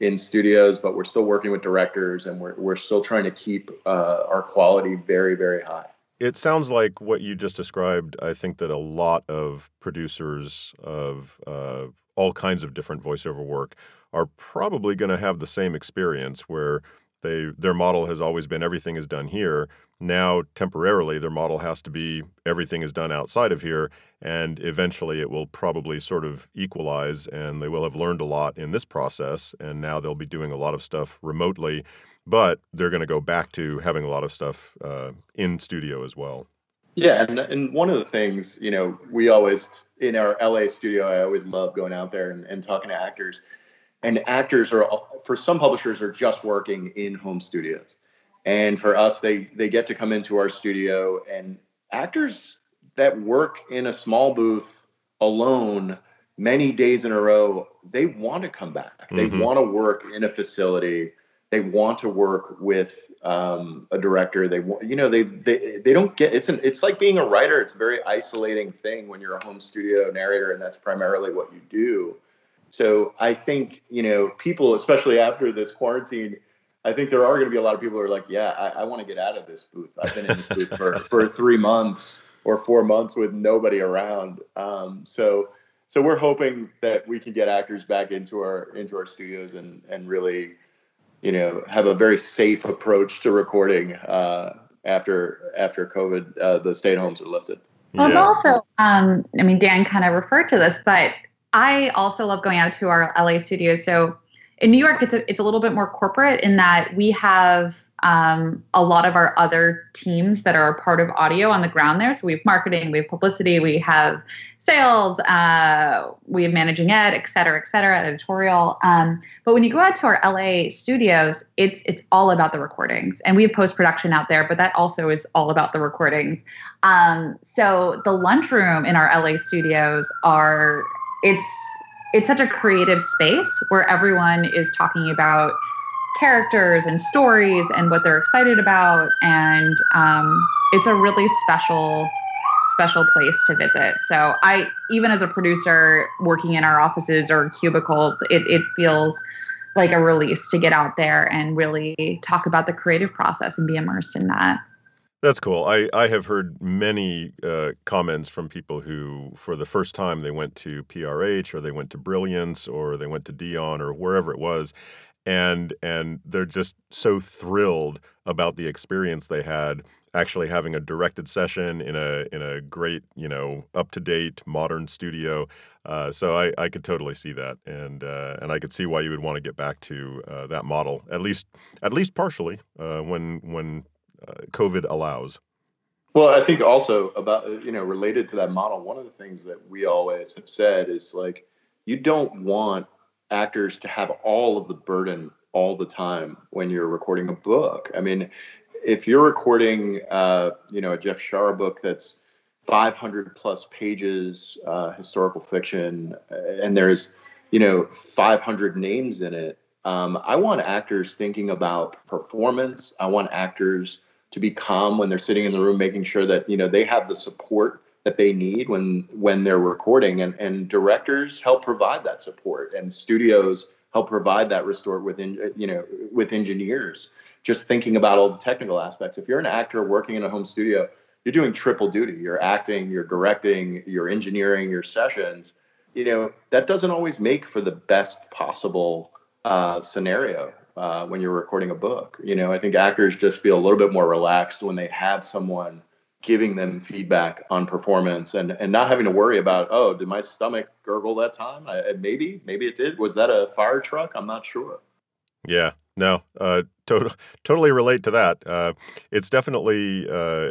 C: in studios, but we're still working with directors, and we're we're still trying to keep uh, our quality very very high.
A: It sounds like what you just described. I think that a lot of producers of uh, all kinds of different voiceover work are probably going to have the same experience where they their model has always been everything is done here now, temporarily, their model has to be everything is done outside of here, and eventually it will probably sort of equalize, and they will have learned a lot in this process, and now they'll be doing a lot of stuff remotely, but they're going to go back to having a lot of stuff uh, in studio as well.
C: Yeah, and and one of the things you know we always in our LA studio, I always love going out there and, and talking to actors, and actors are for some publishers are just working in home studios and for us they they get to come into our studio and actors that work in a small booth alone many days in a row they want to come back mm-hmm. they want to work in a facility they want to work with um, a director. They want, you know, they they they don't get it's an it's like being a writer. It's a very isolating thing when you're a home studio narrator, and that's primarily what you do. So I think you know people, especially after this quarantine, I think there are going to be a lot of people who are like, yeah, I, I want to get out of this booth. I've been in this booth for for three months or four months with nobody around. Um, so so we're hoping that we can get actors back into our into our studios and and really you know have a very safe approach to recording uh, after after covid uh, the stay at homes are lifted
B: well yeah. also um, i mean dan kind of referred to this but i also love going out to our la studios so in new york it's a, it's a little bit more corporate in that we have um, a lot of our other teams that are a part of audio on the ground there. So we have marketing, we have publicity, we have sales, uh, we have managing ed, et cetera, et cetera, editorial. Um, but when you go out to our LA studios, it's it's all about the recordings, and we have post production out there, but that also is all about the recordings. Um, so the lunchroom in our LA studios are it's it's such a creative space where everyone is talking about characters and stories and what they're excited about. And um, it's a really special, special place to visit. So I, even as a producer working in our offices or cubicles, it, it feels like a release to get out there and really talk about the creative process and be immersed in that.
A: That's cool. I, I have heard many uh, comments from people who, for the first time, they went to PRH or they went to Brilliance or they went to Dion or wherever it was, and and they're just so thrilled about the experience they had actually having a directed session in a in a great you know up to date modern studio. Uh, so I, I could totally see that, and uh, and I could see why you would want to get back to uh, that model at least at least partially uh, when when uh, COVID allows.
C: Well, I think also about you know related to that model, one of the things that we always have said is like you don't want actors to have all of the burden all the time when you're recording a book. I mean, if you're recording, uh, you know, a Jeff Shaara book that's 500 plus pages, uh, historical fiction, and there's, you know, 500 names in it. Um, I want actors thinking about performance. I want actors to be calm when they're sitting in the room, making sure that you know they have the support that they need when when they're recording. And and directors help provide that support and studios help provide that restore within you know with engineers. Just thinking about all the technical aspects. If you're an actor working in a home studio you're doing triple duty. You're acting you're directing you're engineering your sessions. You know that doesn't always make for the best possible uh, scenario uh, when you're recording a book. You know i think actors just feel a little bit more relaxed when they have someone giving them feedback on performance and and not having to worry about oh did my stomach gurgle that time? I, maybe maybe it did. Was that a fire truck? I'm not sure.
A: Yeah no uh to- totally relate to that. Uh it's definitely uh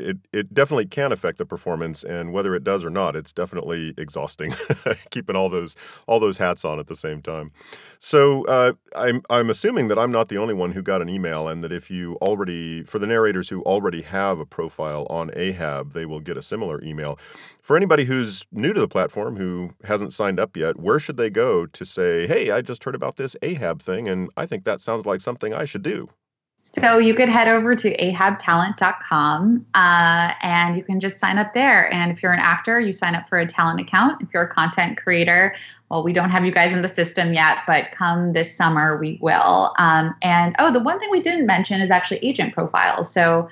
A: it it definitely can affect the performance, and whether it does or not, it's definitely exhausting keeping all those all those hats on at the same time. So uh, I'm I'm assuming that I'm not the only one who got an email, and that if you already for the narrators who already have a profile on Ahab, they will get a similar email. For anybody who's new to the platform who hasn't signed up yet, where should they go to say, "Hey, I just heard about this Ahab thing, and I think that sounds like something I should do"?
B: So you could head over to ahabtalent.com uh, and you can just sign up there. And if you're an actor, you sign up for a talent account. If you're a content creator, well, we don't have you guys in the system yet, but come this summer, we will. Um, and oh, the one thing we didn't mention is actually agent profiles. So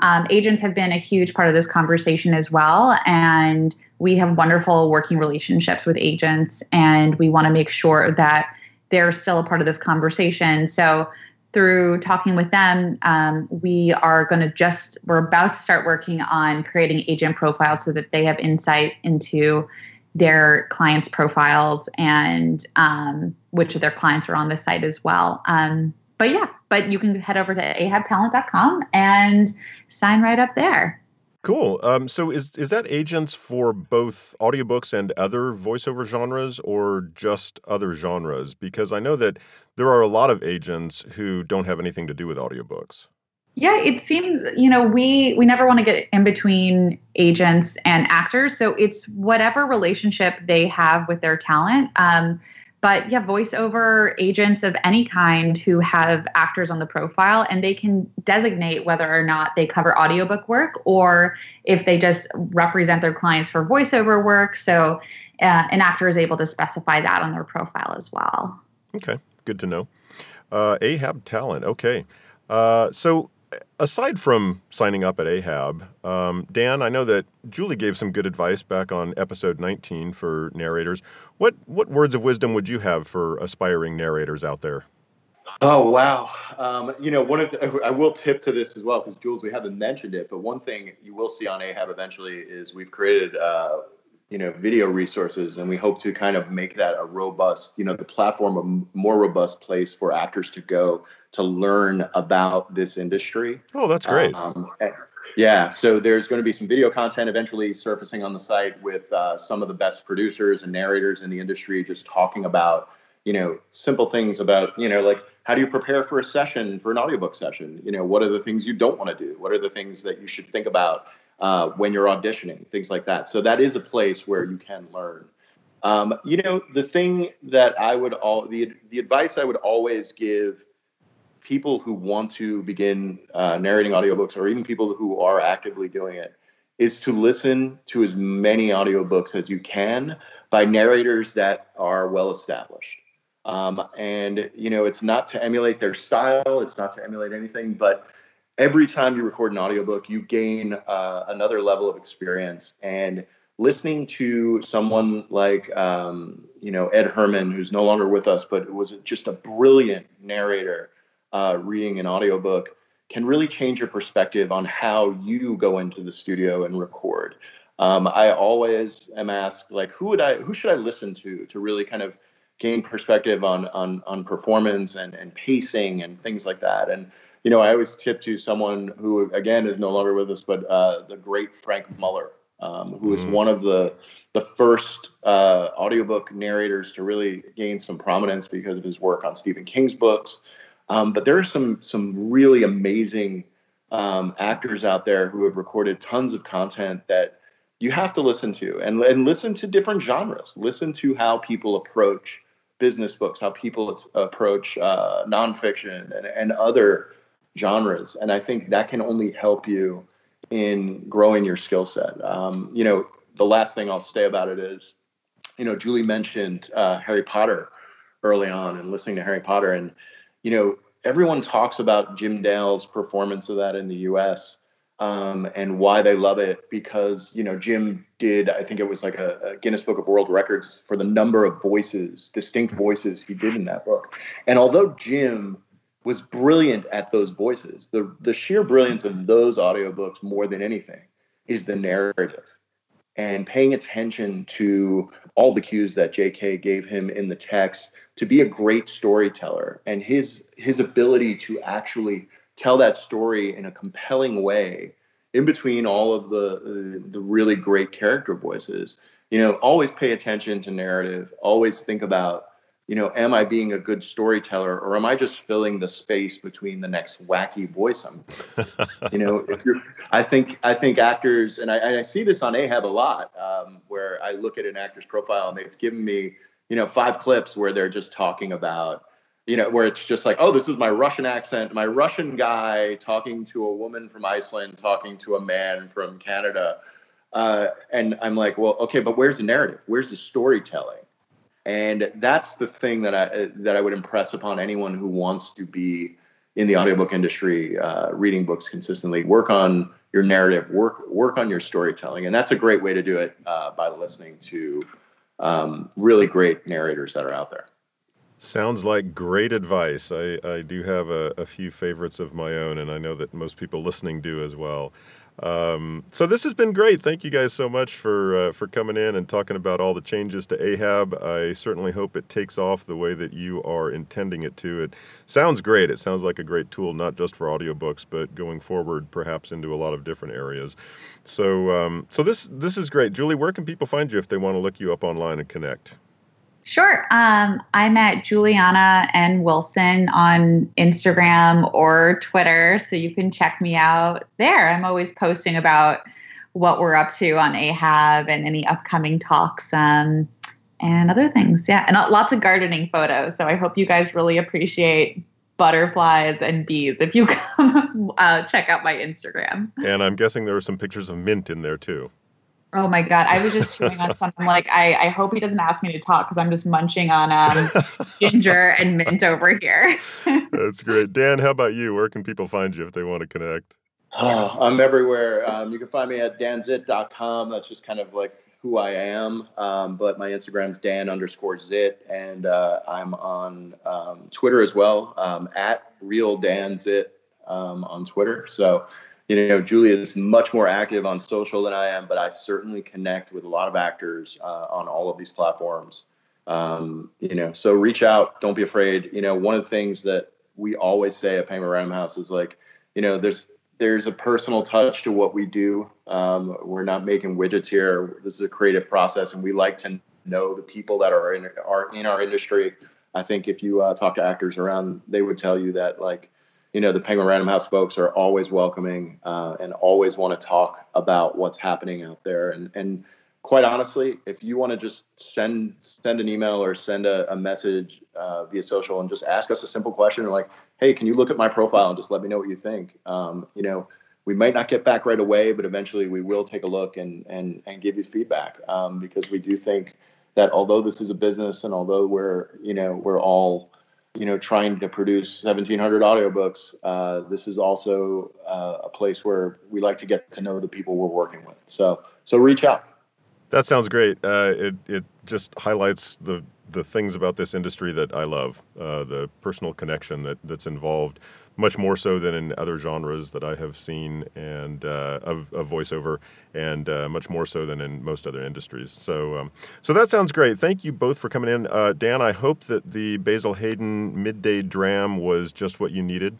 B: um, agents have been a huge part of this conversation as well. And we have wonderful working relationships with agents, and we want to make sure that they're still a part of this conversation. So through talking with them, um, we are going to just, we're about to start working on creating agent profiles so that they have insight into their clients' profiles and um, which of their clients are on the site as well. Um, but yeah, but you can head over to ahabtalent.com and sign right up there.
A: Cool. Um, so is is that agents for both audiobooks and other voiceover genres or just other genres? Because I know that there are a lot of agents who don't have anything to do with audiobooks.
B: Yeah, it seems, you know, we we never want to get in between agents and actors, so it's whatever relationship they have with their talent. Um, but yeah, voiceover agents of any kind who have actors on the profile and they can designate whether or not they cover audiobook work or if they just represent their clients for voiceover work. So uh, an actor is able to specify that on their profile as well.
A: Okay, good to know. Uh, Ahab Talent. Okay. Uh, so aside from signing up at Ahab, um, Dan, I know that Julie gave some good advice back on episode 19 for narrators. What what words of wisdom would you have for aspiring narrators out there?
C: Oh wow! Um, you know, one of the, I will tip to this as well because Jules, we haven't mentioned it, but one thing you will see on Ahab eventually is we've created uh, you know video resources and we hope to kind of make that a robust you know the platform a more robust place for actors to go to learn about this industry.
A: Oh that's great. Um,
C: yeah so there's going to be some video content eventually surfacing on the site with uh, some of the best producers and narrators in the industry just talking about you know simple things about you know like how do you prepare for a session for an audiobook session? You know what are the things you don't want to do? What are the things that you should think about uh, when you're auditioning, things like that. So that is a place where you can learn. Um, you know, the thing that I would all the the advice I would always give people who want to begin uh, narrating audiobooks, or even people who are actively doing it, is to listen to as many audiobooks as you can by narrators that are well established. Um, and you know, it's not to emulate their style, it's not to emulate anything, but every time you record an audiobook, you gain uh, another level of experience. And listening to someone like, um, you know, Ed Herrmann, who's no longer with us, but was just a brilliant narrator uh, reading an audiobook, can really change your perspective on how you go into the studio and record. Um, I always am asked, like, who would I, who should I listen to to really kind of gain perspective on on on performance and and pacing and things like that. And you know, I always tip to someone who, again, is no longer with us, but uh, the great Frank Muller, um, who is mm. one of the the first uh, audiobook narrators to really gain some prominence because of his work on Stephen King's books. Um, but there are some some really amazing um, actors out there who have recorded tons of content that you have to listen to and, and listen to different genres. Listen to how people approach business books, how people approach uh, nonfiction and, and other genres. And I think that can only help you in growing your skill set. Um, you know, the last thing I'll say about it is, you know, Julie mentioned uh, Harry Potter early on and listening to Harry Potter. And, you know, everyone talks about Jim Dale's performance of that in the US. Um, and why they love it because you know Jim did I think it was like a, a, Guinness Book of World Records for the number of voices, distinct voices he did in that book. And although Jim was brilliant at those voices. The the sheer brilliance of those audiobooks more than anything is the narrative and paying attention to all the cues that JK gave him in the text to be a great storyteller and his his ability to actually tell that story in a compelling way in between all of the the, really great character voices. You know, always pay attention to narrative, always think about you know, am I being a good storyteller or am I just filling the space between the next wacky voice I'm, you know, if you're, I think, I think actors, and I, and I see this on Ahab a lot, um, where I look at an actor's profile and they've given me, you know, five clips where they're just talking about, you know, where it's just like, oh, this is my Russian accent, my Russian guy talking to a woman from Iceland, talking to a man from Canada. Uh, and I'm like, well, okay, but where's the narrative? Where's the storytelling? And that's the thing that I that I would impress upon anyone who wants to be in the audiobook industry, uh, reading books consistently. Work on your narrative, work work on your storytelling, and that's a great way to do it uh, by listening to um, really great narrators that are out there.
A: Sounds like great advice. I, I do have a, a few favorites of my own, and I know that most people listening do as well. Um, so this has been great. Thank you guys so much for uh, for coming in and talking about all the changes to Ahab. I certainly hope it takes off the way that you are intending it to. It sounds great. It sounds like a great tool, not just for audiobooks, but going forward, perhaps into a lot of different areas. So um, so this this is great. Julie, where can people find you if they want to look you up online and connect?
B: Sure. Um, I'm at Julianna and Wilson on Instagram or Twitter, so you can check me out there. I'm always posting about what we're up to on Ahab and any upcoming talks. Um, and other things. Yeah, and lots of gardening photos. So I hope you guys really appreciate butterflies and bees if you come uh, check out my Instagram.
A: And I'm guessing there were some pictures of mint in there too.
B: Oh my god! I was just chewing on something. Like I, I hope he doesn't ask me to talk because I'm just munching on um, ginger and mint over here.
A: That's great, Dan. How about you? Where can people find you if they want to connect?
C: Oh, I'm everywhere. Um, you can find me at danzitt.com. That's just kind of like who I am. Um, but my Instagram's Dan underscore Zitt, and uh, I'm on um, Twitter as well um, at real Dan Zitt um, on Twitter. So, you know, Julia is much more active on social than I am, but I certainly connect with a lot of actors uh, on all of these platforms. Um, you know, so reach out. Don't be afraid. You know, one of the things that we always say at Penguin Random House is like, you know, there's there's a personal touch to what we do. Um, we're not making widgets here. This is a creative process, and we like to know the people that are in are in our industry. I think if you uh, talk to actors around, they would tell you that like, you know, the Penguin Random House folks are always welcoming uh, and always want to talk about what's happening out there. And and quite honestly, if you want to just send send an email or send a, a message uh, via social and just ask us a simple question like, hey, can you look at my profile and just let me know what you think? Um, you know, we might not get back right away, but eventually we will take a look and and and give you feedback um, because we do think that although this is a business and although we're you know we're all you know trying to produce 1700 audiobooks uh, this is also uh, a place where we like to get to know the people we're working with. So so reach out.
A: That sounds great. Uh, it, it just highlights the the things about this industry that I love, uh, the personal connection that, that's involved, much more so than in other genres that I have seen and uh, of, of, voiceover, and uh, much more so than in most other industries. So, um, so that sounds great. Thank you both for coming in, uh, Dan. I hope that the Basil Hayden midday dram was just what you needed.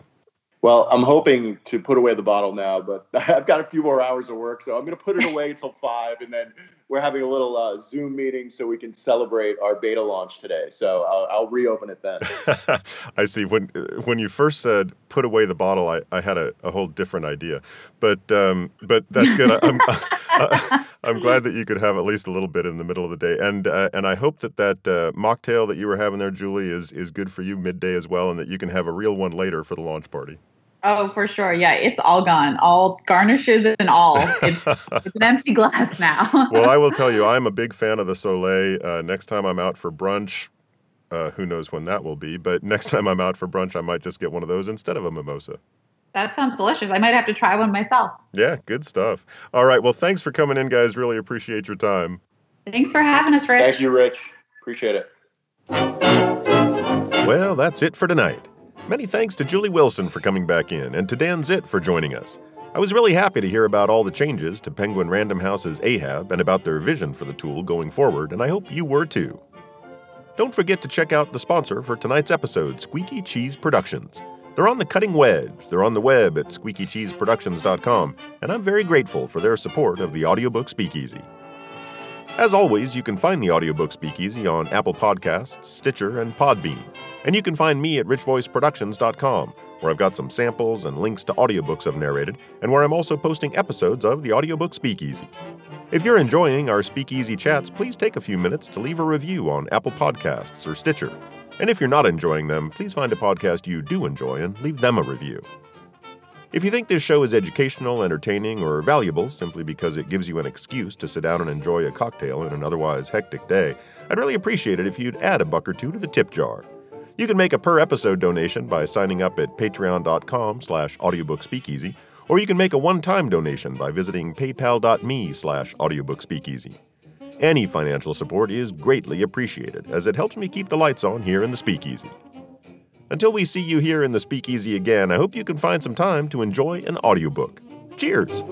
C: Well, I'm hoping to put away the bottle now, but I've got a few more hours of work, so I'm going to put it away until five, and then we're having a little uh, Zoom meeting so we can celebrate our beta launch today. So I'll, I'll reopen it then.
A: I see. When when you first said put away the bottle, I, I had a, a whole different idea, but um, but that's good. I'm I, am glad that you could have at least a little bit in the middle of the day, and uh, and I hope that that uh, mocktail that you were having there, Julie, is is good for you midday as well, and that you can have a real one later for the launch party.
B: Oh, for sure. Yeah, it's all gone. All garnishes and all. It's, it's an empty glass now.
A: well, I will tell you, I'm a big fan of the Soleil. Uh, next time I'm out for brunch, uh, who knows when that will be, but next time I'm out for brunch, I might just get one of those instead of a mimosa.
B: That sounds delicious. I might have to try one myself.
A: Yeah, good stuff. All right. Well, thanks for coming in, guys. Really appreciate your time.
B: Thanks for having us, Rich.
C: Thank you, Rich. Appreciate it.
A: Well, that's it for tonight. Many thanks to Julie Wilson for coming back in and to Dan Zitt for joining us. I was really happy to hear about all the changes to Penguin Random House's Ahab and about their vision for the tool going forward, and I hope you were too. Don't forget to check out the sponsor for tonight's episode, Squeaky Cheese Productions. They're on the cutting wedge. They're on the web at squeakycheeseproductions.com, and I'm very grateful for their support of the audiobook Speakeasy. As always, you can find the audiobook Speakeasy on Apple Podcasts, Stitcher, and Podbean. And you can find me at richvoiceproductions.com, where I've got some samples and links to audiobooks I've narrated, and where I'm also posting episodes of the audiobook Speakeasy. If you're enjoying our Speakeasy chats, please take a few minutes to leave a review on Apple Podcasts or Stitcher. And if you're not enjoying them, please find a podcast you do enjoy and leave them a review. If you think this show is educational, entertaining, or valuable simply because it gives you an excuse to sit down and enjoy a cocktail in an otherwise hectic day, I'd really appreciate it if you'd add a buck or two to the tip jar. You can make a per episode donation by signing up at patreon.com slash audiobookspeakeasy, or you can make a one-time donation by visiting paypal.me slash audiobookspeakeasy. Any financial support is greatly appreciated, as it helps me keep the lights on here in the speakeasy. Until we see you here in the speakeasy again, I hope you can find some time to enjoy an audiobook. Cheers!